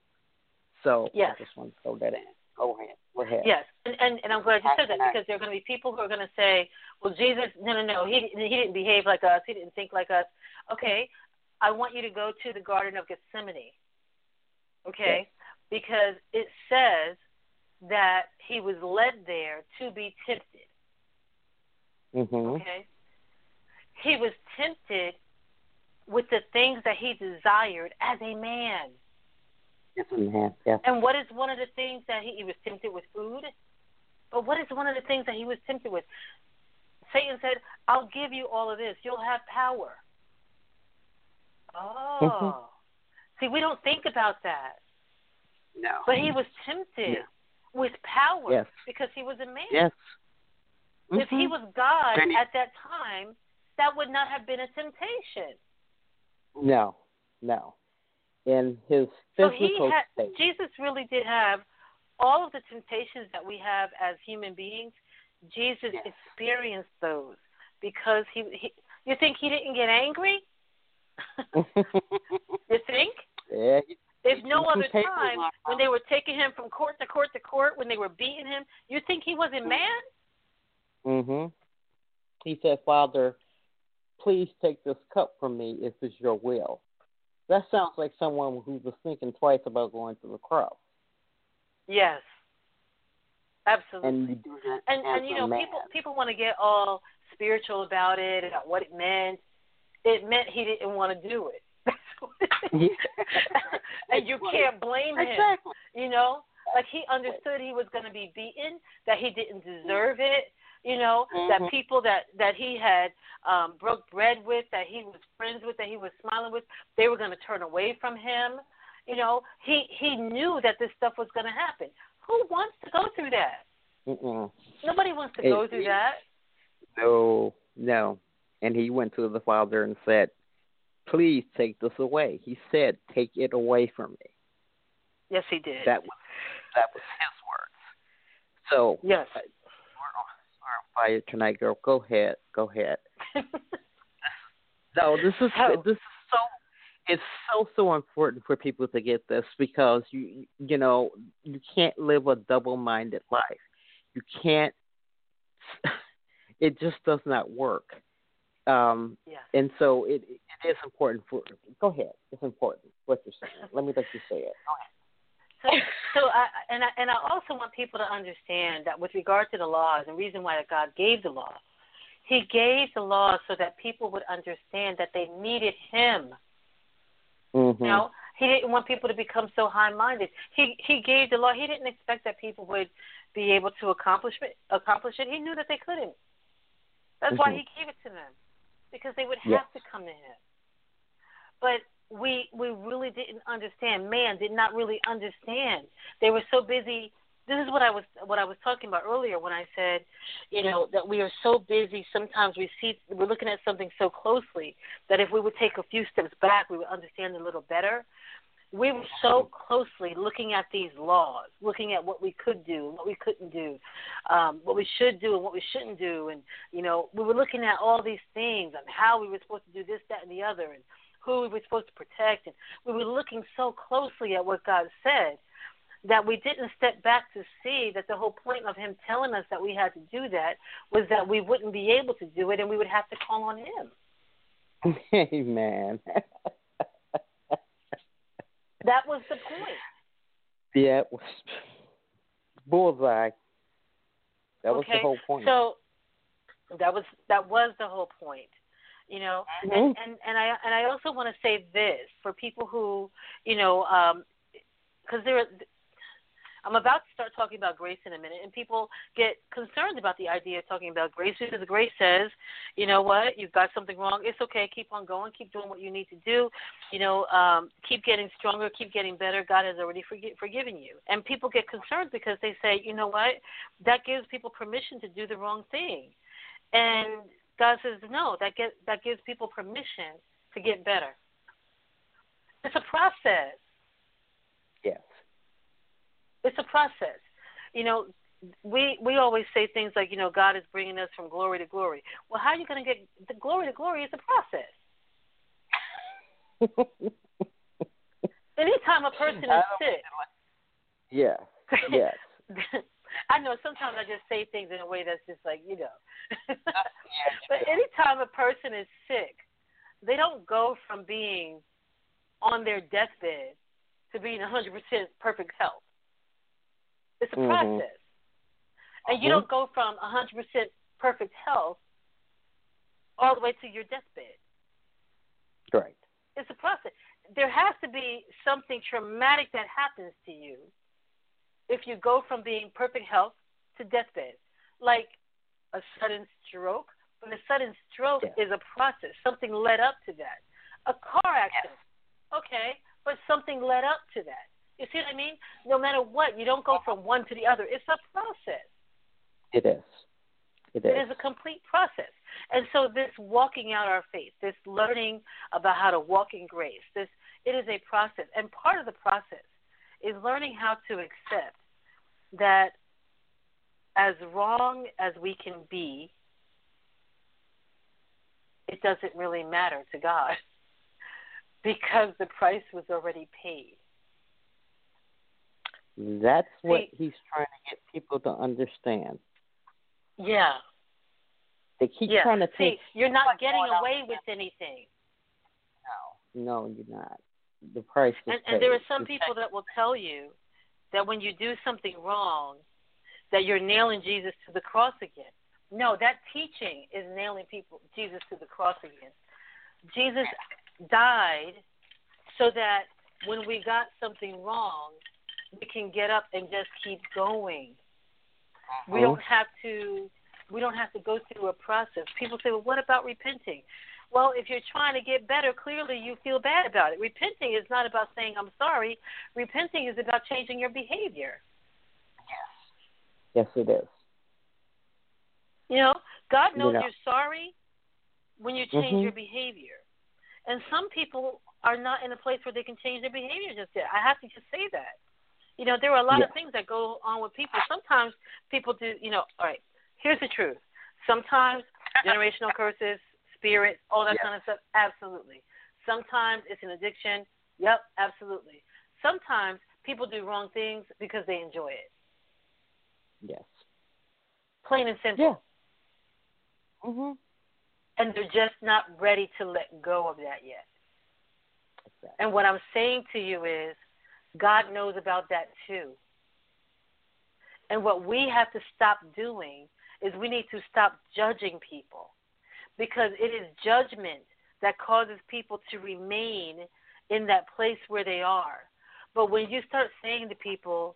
So Yes. I just want to throw that in. Go ahead. Go ahead. Yes, and, and and I'm glad you said that because there are going to be people who are going to say, "Well, Jesus, no, no, no, he he didn't behave like us. He didn't think like us." Okay, I want you to go to the Garden of Gethsemane. Okay, because it says that he was led there to be tempted. Mhm. Okay, he was tempted with the things that he desired as a man. Yes, man. Yes. And what is one of the things that he, he was tempted with food? But what is one of the things that he was tempted with? Satan said, I'll give you all of this. You'll have power. Oh. Mhm. See, we don't think about that. No. But he was tempted Yeah. With power Yes. because he was a man. Yes. If he Mhm. was God he- at that time, that would not have been a temptation. No. No. In his physical So he had state. Jesus really did have all of the temptations that we have as human beings. Jesus Yes. experienced those because he, he. You think he didn't get angry? *laughs* you think? yeah. he- If no other time, when they were taking him from court to court to court, when they were beating him, you think he wasn't mad? Mhm. He said, "Father, please take this cup from me if it's your will." That sounds like someone who was thinking twice about going to the cross. Yes, absolutely. And you do that and and you know man. people people want to get all spiritual about it about what it meant it meant he didn't want to do it *laughs* and you can't blame him Exactly. you know like he understood he was going to be beaten that he didn't deserve it you know Mhm. that people that that he had um broke bread with that he was friends with that he was smiling with they were going to turn away from him you know he he knew that this stuff was going to happen who wants to go through that Mm-mm. Nobody wants to It- go through it- that. No, no. And he went to the father and said, "Please take this away." He said, "Take it away from me." Yes, he did. That was that was his words. So yes. we're on, we're on fire tonight, girl. Go ahead. Go ahead. *laughs* No, this is So- this is so it's so so important for people to get this because you you know you can't live a double minded life. You can't. *laughs* It just does not work. Um, yes. and so it it is important for. Go ahead. It's important what you're saying. Let me let you say it. So, so I and I and I also want people to understand that with regard to the laws, and reason why God gave the law, He gave the law so that people would understand that they needed Him. Mm-hmm. You know, He didn't want people to become so high-minded. He He gave the law. He didn't expect that people would be able to accomplish it. Accomplish it. He knew that they couldn't. That's why Mhm. He gave it to them, because they would have Yes. to come to Him. But we we really didn't understand. Man did not really understand. They were so busy. This is what I was what I was talking about earlier when I said, you know, that we are so busy. Sometimes we see we're looking at something so closely that if we would take a few steps back, we would understand a little better. We were so closely looking at these laws, looking at what we could do, what we couldn't do, um, what we should do and what we shouldn't do, and you know, we were looking at all these things and how we were supposed to do this, that, and the other, and who we were supposed to protect, and we were looking so closely at what God said that we didn't step back to see that the whole point of Him telling us that we had to do that was that we wouldn't be able to do it, and we would have to call on Him. *laughs* Amen. *laughs* That was the point. yeah, it was bullseye. That was okay, the whole point. so That was that was the whole point. You know, mm-hmm. and, and and I and I also want to say this for people who, you know, um because there I'm about to start talking about grace in a minute, and people get concerned about the idea of talking about grace because grace says, you know what, you've got something wrong. It's okay. Keep on going. Keep doing what you need to do. You know, um, keep getting stronger. Keep getting better. God has already forgi- forgiven you. And people get concerned because they say, you know what, that gives people permission to do the wrong thing. And God says, no, that get that gives people permission to get better. It's a process. It's a process. You know, we we always say things like, you know, God is bringing us from glory to glory. Well, how are you going to get the glory to glory? Is a process. *laughs* Anytime a person is sick. Yes. Yes. *laughs* I know sometimes I just say things in a way that's just like, you know. *laughs* but anytime a person is sick, they don't go from being on their deathbed to being 100% perfect health. It's a mm-hmm. process. And you mm-hmm. don't go from 100% perfect health all the way to your deathbed. Right. It's a process. There has to be something traumatic that happens to you if you go from being perfect health to deathbed. Like a sudden stroke. But a sudden stroke yeah. is a process. Something led up to that. A car accident. Okay, but something led up to that. You see what I mean? No matter what, you don't go from one to the other. It's a process. It is. It is. It is a complete process. And so this walking out our faith, this learning about how to walk in grace, this it is a process. And part of the process is learning how to accept that as wrong as we can be, it doesn't really matter to God *laughs* because the price was already paid. That's what See, he's trying to get people to understand. Yeah. They keep yeah. trying to See, think. you're not getting away with anything. No, no, you're not. The price is and, and there are some people that will tell you that when you do something wrong, that you're nailing Jesus to the cross again. No, that teaching is nailing people Jesus to the cross again. Jesus died so that when we got something wrong, we can get up and just keep going. Uh-huh. We don't have to we don't have to go through a process. People say, "Well, what about repenting?" Well, if you're trying to get better, clearly you feel bad about it. Repenting is not about saying I'm sorry. Repenting is about changing your behavior. Yes. Yes, it is. You know, God knows you are sorry when you change mm-hmm. your behavior. And some people are not in a place where they can change their behavior just yet. I have to just say that. You know, there are a lot yeah. of things that go on with people. Sometimes people do, you know, all right, here's the truth. Sometimes generational curses, spirits, all that kind of stuff, absolutely. Sometimes it's an addiction. Yep, absolutely. Sometimes people do wrong things because they enjoy it. Yes. Plain and simple. Yeah. Mhm. And they're just not ready to let go of that yet. Exactly. And what I'm saying to you is God knows about that too. And what we have to stop doing is we need to stop judging people because it is judgment that causes people to remain in that place where they are. But when you start saying to people,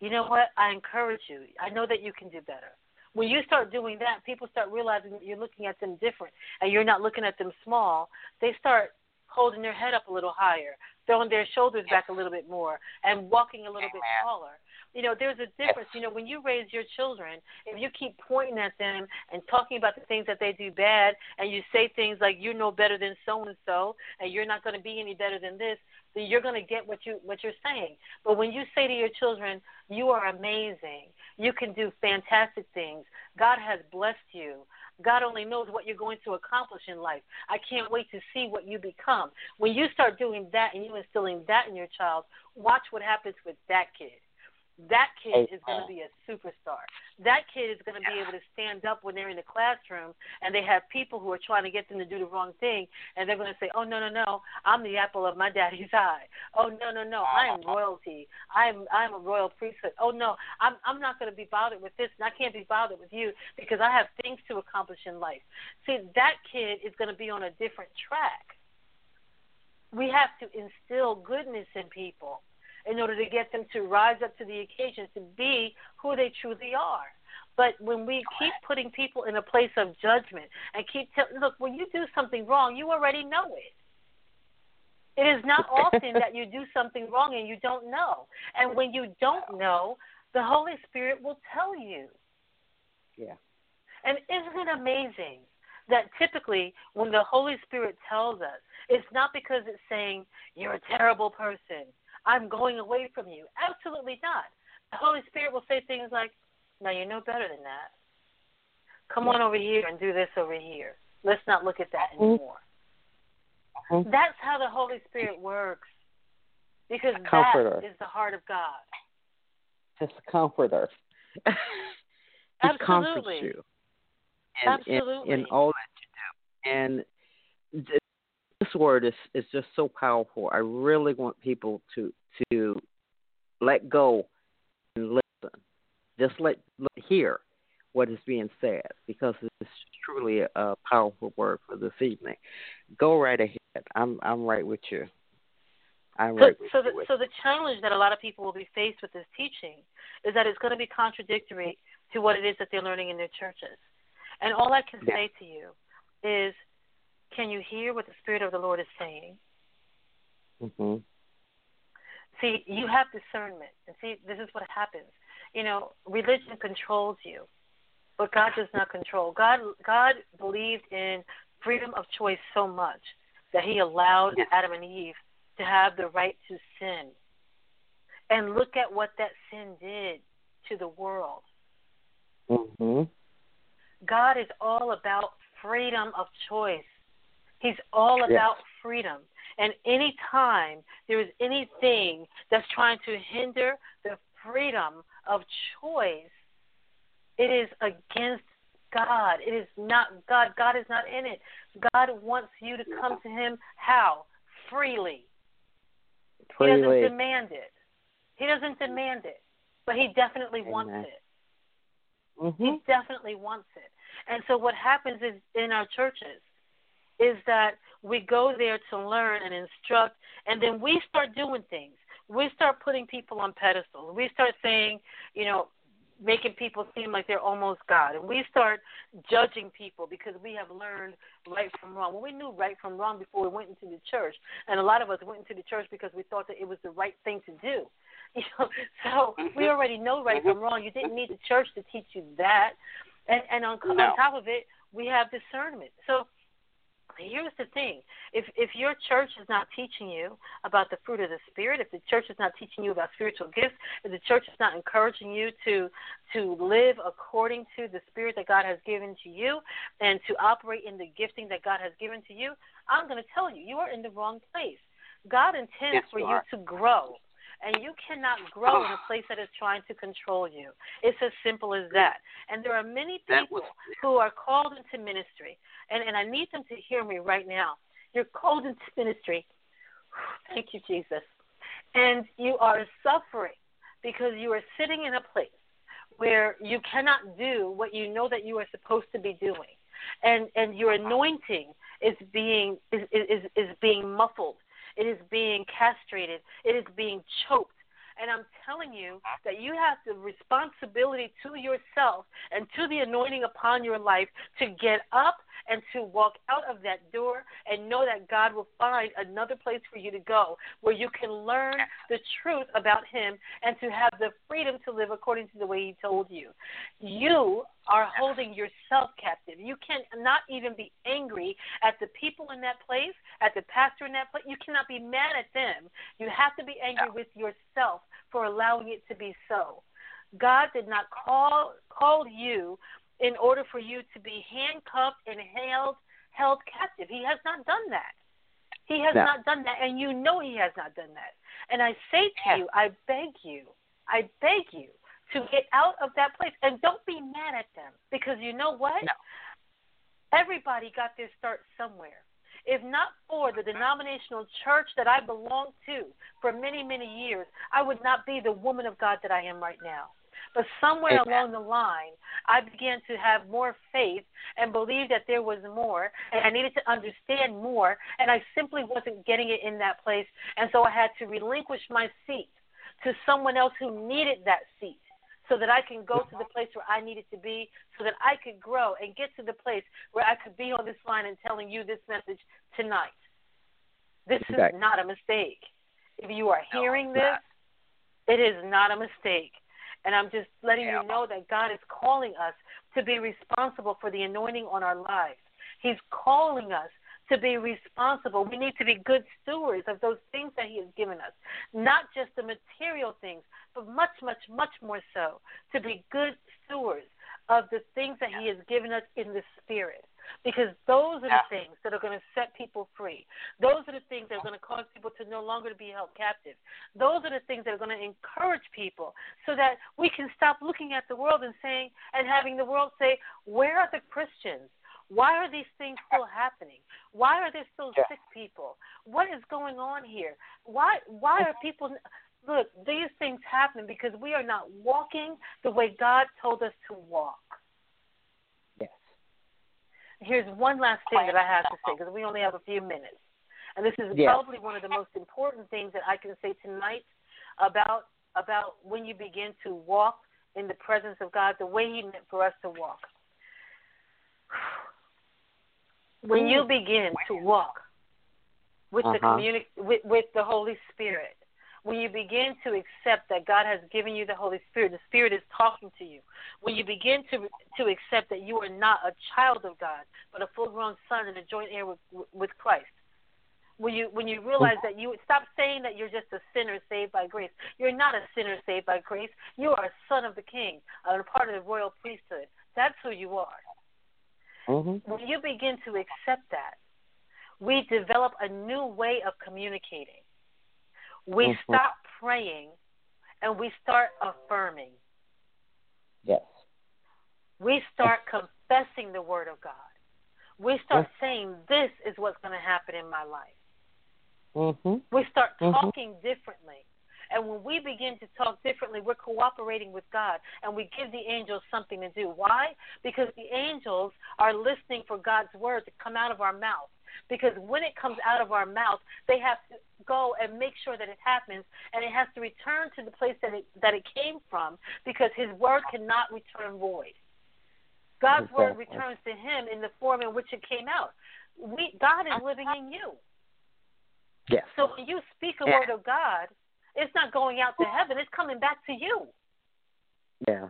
you know what, I encourage you, I know that you can do better. When you start doing that, people start realizing that you're looking at them different and you're not looking at them small. They start holding their head up a little higher, throwing their shoulders back a little bit more, and walking a little bit taller. You know, there's a difference. You know, when you raise your children, if you keep pointing at them and talking about the things that they do bad, and you say things like "you know better than so and so," and you're not going to be any better than this, then you're going to get what you what you're saying. But when you say to your children, "You are amazing. You can do fantastic things. God has blessed you. God only knows what you're going to accomplish in life. I can't wait to see what you become. When you start doing that and you instilling that in your child, watch what happens with that kid. That kid is going to uh, be a superstar. That kid is going to be able to stand up when they're in the classroom and they have people who are trying to get them to do the wrong thing, and they're going to say, "Oh no, no, no, I'm the apple of my daddy's *laughs* eye. Oh no, no, no, I am uh-huh. royalty. I'm I'm a royal priesthood. Oh no, I'm I'm not going to be bothered with this, and I can't be bothered with you because I have things to accomplish in life." See, that kid is going to be on a different track. We have to instill goodness in people in order to get them to rise up to the occasion to be who they truly are. But when we keep putting people in a place of judgment and keep telling, look, when you do something wrong, you already know it. It is not *laughs* often that you do something wrong and you don't know. And when you don't know, the Holy Spirit will tell you. Yeah. And isn't it amazing that typically when the Holy Spirit tells us, it's not because it's saying, you're a terrible person. I'm going away from you. Absolutely not. The Holy Spirit will say things like, no, you know better than that. Come on over here and do this over here. Let's not look at that anymore. Mhm. That's how the Holy Spirit works. Because A comforter. that is the heart of God. Just a comforter. he comforts Absolutely. you. And, Absolutely. In, in all that you do. And this word is is just so powerful. I really want people to to let go and listen. Just let, let hear what is being said because it's truly a, a powerful word for this evening. Go right ahead. I'm I'm right with you. I'm So, right with so, you. the, with so the challenge that a lot of people will be faced with this teaching is that it's going to be contradictory to what it is that they're learning in their churches. And all I can Yeah. say to you is, can you hear what the Spirit of the Lord is saying? hmm See, you have discernment. And see, this is what happens. You know, religion controls you, but God does not control. God God believed in freedom of choice so much that he allowed. Adam and Eve to have the right to sin. And look at what that sin did to the world. hmm God is all about freedom of choice. He's all Yes. about freedom. And any time there is anything that's trying to hinder the freedom of choice, it is against God. It is not God. God is not in it. God wants you to come to Him how? Freely. He doesn't demand it. He doesn't demand it. But He definitely wants Amen. it. hmm He definitely wants it. And so what happens is in our churches is that we go there to learn and instruct and then we start doing things. We start putting people on pedestals. We start saying, you know, making people seem like they're almost God. And we start judging people because we have learned right from wrong. Well, we knew right from wrong before we went into the church. And a lot of us went into the church because we thought that it was the right thing to do. *laughs* You know, so mm-hmm. we already know right from mm-hmm. wrong. You didn't need the church to teach you that. And and on, No. on top of it, we have discernment. So here's the thing. If if your church is not teaching you about the fruit of the spirit if the church is not teaching you about spiritual gifts if the church is not encouraging you to to live according to the spirit that god has given to you and to operate in the gifting that god has given to you i'm going to tell you you are in the wrong place. God intends Yes, for you you to grow and you cannot grow in a *sighs* place that is trying to control you. It's as simple as that. And there are many people who are called into ministry, and, and I need them to hear me right now. You're called into ministry. *sighs* Thank you, Jesus. And you are suffering because you are sitting in a place where you cannot do what you know that you are supposed to be doing. And and your anointing is being is, is, is being muffled. It is being castrated. It is being choked. And I'm telling you uh-huh. that you have the responsibility to yourself and to the anointing upon your life to get up and to walk out of that door and know that God will find another place for you to go where you can learn the truth about Him and to have the freedom to live according to the way He told you. You are holding yourself captive. You cannot even be angry at the people in that place, at the pastor in that place. You cannot be mad at them. You have to be angry with yourself for allowing it to be so. God did not call call you in order for you to be handcuffed and held held captive. He has not done that. He has No. not done that, and you know he has not done that. And I say to Yeah. you, I beg you, I beg you to get out of that place and don't be mad at them because you know what? No. Everybody got their start somewhere. If not for the denominational church that I belonged to for many, many years, I would not be the woman of God that I am right now. But somewhere Amen. along the line, I began to have more faith and believe that there was more, and I needed to understand more, and I simply wasn't getting it in that place. And so I had to relinquish my seat to someone else who needed that seat so that I can go to the place where I needed to be, so that I could grow and get to the place where I could be on this line and telling you this message tonight. This Okay. is not a mistake. If you are No, hearing it's this, it is not a mistake. And I'm just letting Yeah. you know that God is calling us to be responsible for the anointing on our lives. He's calling us to be responsible. We need to be good stewards of those things that He has given us, not just the material things, but much, much, much more so to be good stewards of the things that He has given us in the Spirit. Because those are the things that are going to set people free. Those are the things that are going to cause people to no longer be held captive. Those are the things that are going to encourage people so that we can stop looking at the world and saying and having the world say, Where are the Christians? Why are these things still happening? Why are there still Yeah. sick people? What is going on here? Why why are people look, these things happen because we are not walking the way God told us to walk. Yes. Here's one last thing that I have to say because we only have a few minutes. And this is Yes. probably one of the most important things that I can say tonight about about when you begin to walk in the presence of God the way He meant for us to walk. When you begin to walk with the Uh-huh. communi- with, with the Holy Spirit, when you begin to accept that God has given you the Holy Spirit, the Spirit is talking to you. When you begin to to accept that you are not a child of God, but a full-grown son and a joint heir with with Christ. When you when you realize that you stop saying that you're just a sinner saved by grace. You're not a sinner saved by grace. You are a son of the King, a part of the royal priesthood. That's who you are. Mm-hmm. When you begin to accept that, we develop a new way of communicating. We Mhm. stop praying and we start affirming. Yes. We start confessing the word of God. We start Yes. saying, This is what's going to happen in my life. Mm-hmm. We start Mhm. talking differently. And when we begin to talk differently, we're cooperating with God and we give the angels something to do. Why? Because the angels are listening for God's word to come out of our mouth. Because when it comes out of our mouth, they have to go and make sure that it happens and it has to return to the place that it that it came from because his word cannot return void. God's word returns to him in the form in which it came out. We God is living in you. Yes. So when you speak a Yeah. word of God, it's not going out to heaven, it's coming back to you. Yeah.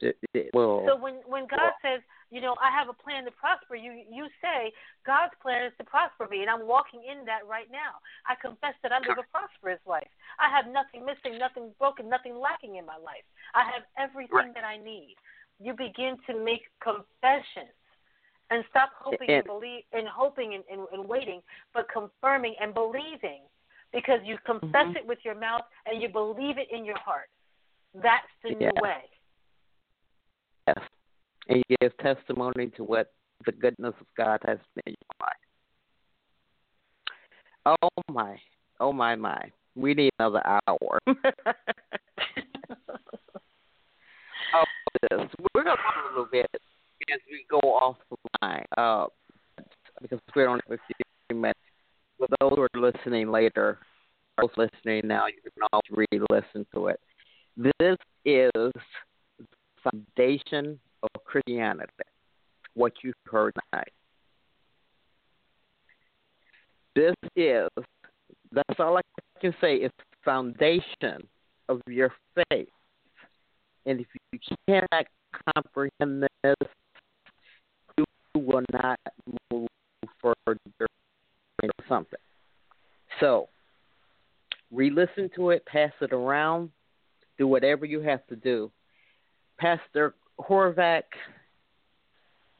It, it will. So when when God says, you know, I have a plan to prosper you, you say God's plan is to prosper me, and I'm walking in that right now. I confess that I live a prosperous life. I have nothing missing, nothing broken, nothing lacking in my life. I have everything Right. that I need. You begin to make confessions and stop hoping And- and believe and hoping and, and, and waiting, but confirming and believing because you confess Mhm. it with your mouth and you believe it in your heart. That's the new way. Yes. And you give testimony to what the goodness of God has been in your life. Oh my. Oh my my. We need another hour. *laughs* oh, this. We're gonna talk a little bit as we go off the line. Uh because we don't have a few minutes. For those who are listening later, those listening now, you can always re-listen to it. This is the foundation of Christianity, what you heard tonight. This is, that's all I can say, is the foundation of your faith. And if you cannot comprehend this, you will not move further something. So, re listen to it, pass it around, do whatever you have to do. Pastor Horvath,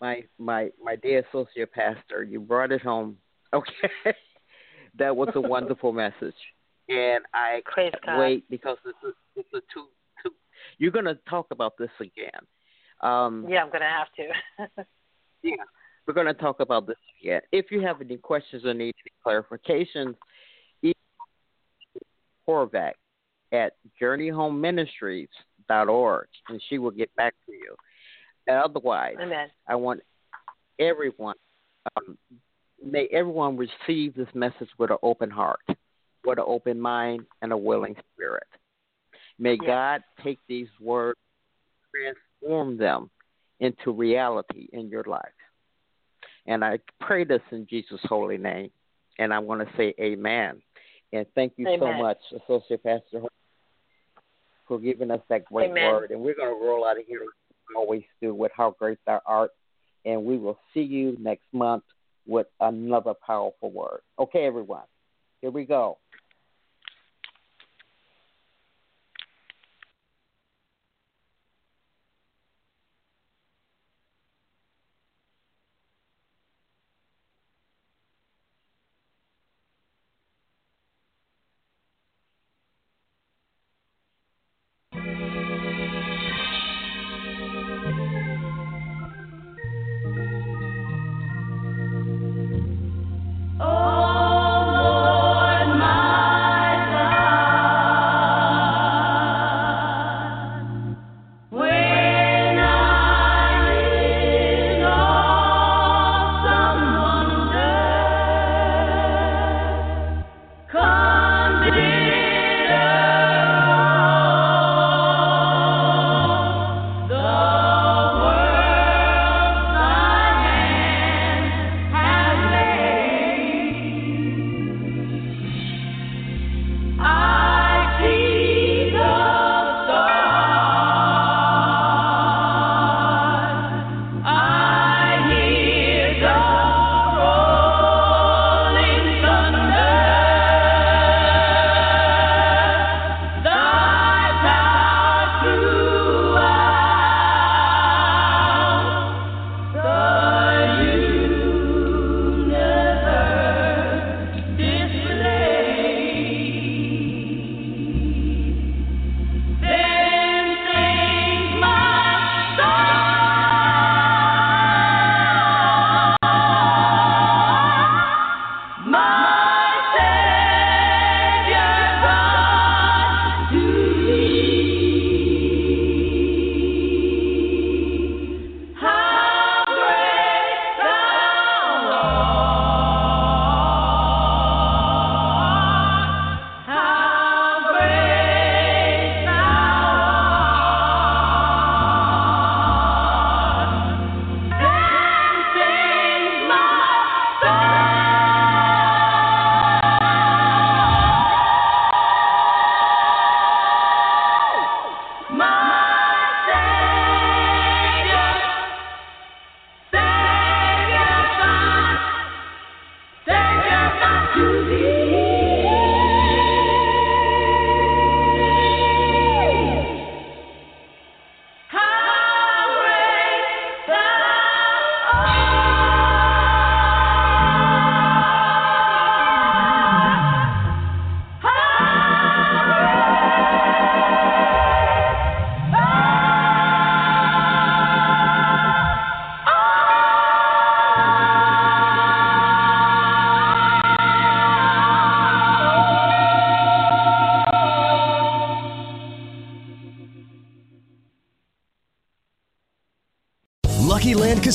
my my my dear associate pastor, you brought it home. Okay, *laughs* that was a *laughs* wonderful message, and I Praise can't God. wait because it's a, it's a two You're going to talk about this again. Um, yeah, I'm going to have to. *laughs* yeah, we're going to talk about this again. If you have any questions or need any clarifications, email Horvath at journeyhomeministries.org, and she will get back to you. Otherwise, Amen. I want everyone, um, may everyone receive this message with an open heart, with an open mind, and a willing spirit. May Yes. God take these words, transform them into reality in your life. And I pray this in Jesus' holy name. And I want to say amen. And thank you so much, Associate Pastor, for giving us that great Amen. word. And we're going to roll out of here like we always do with How Great Thou Art. And we will see you next month with another powerful word. Okay, everyone. Here we go.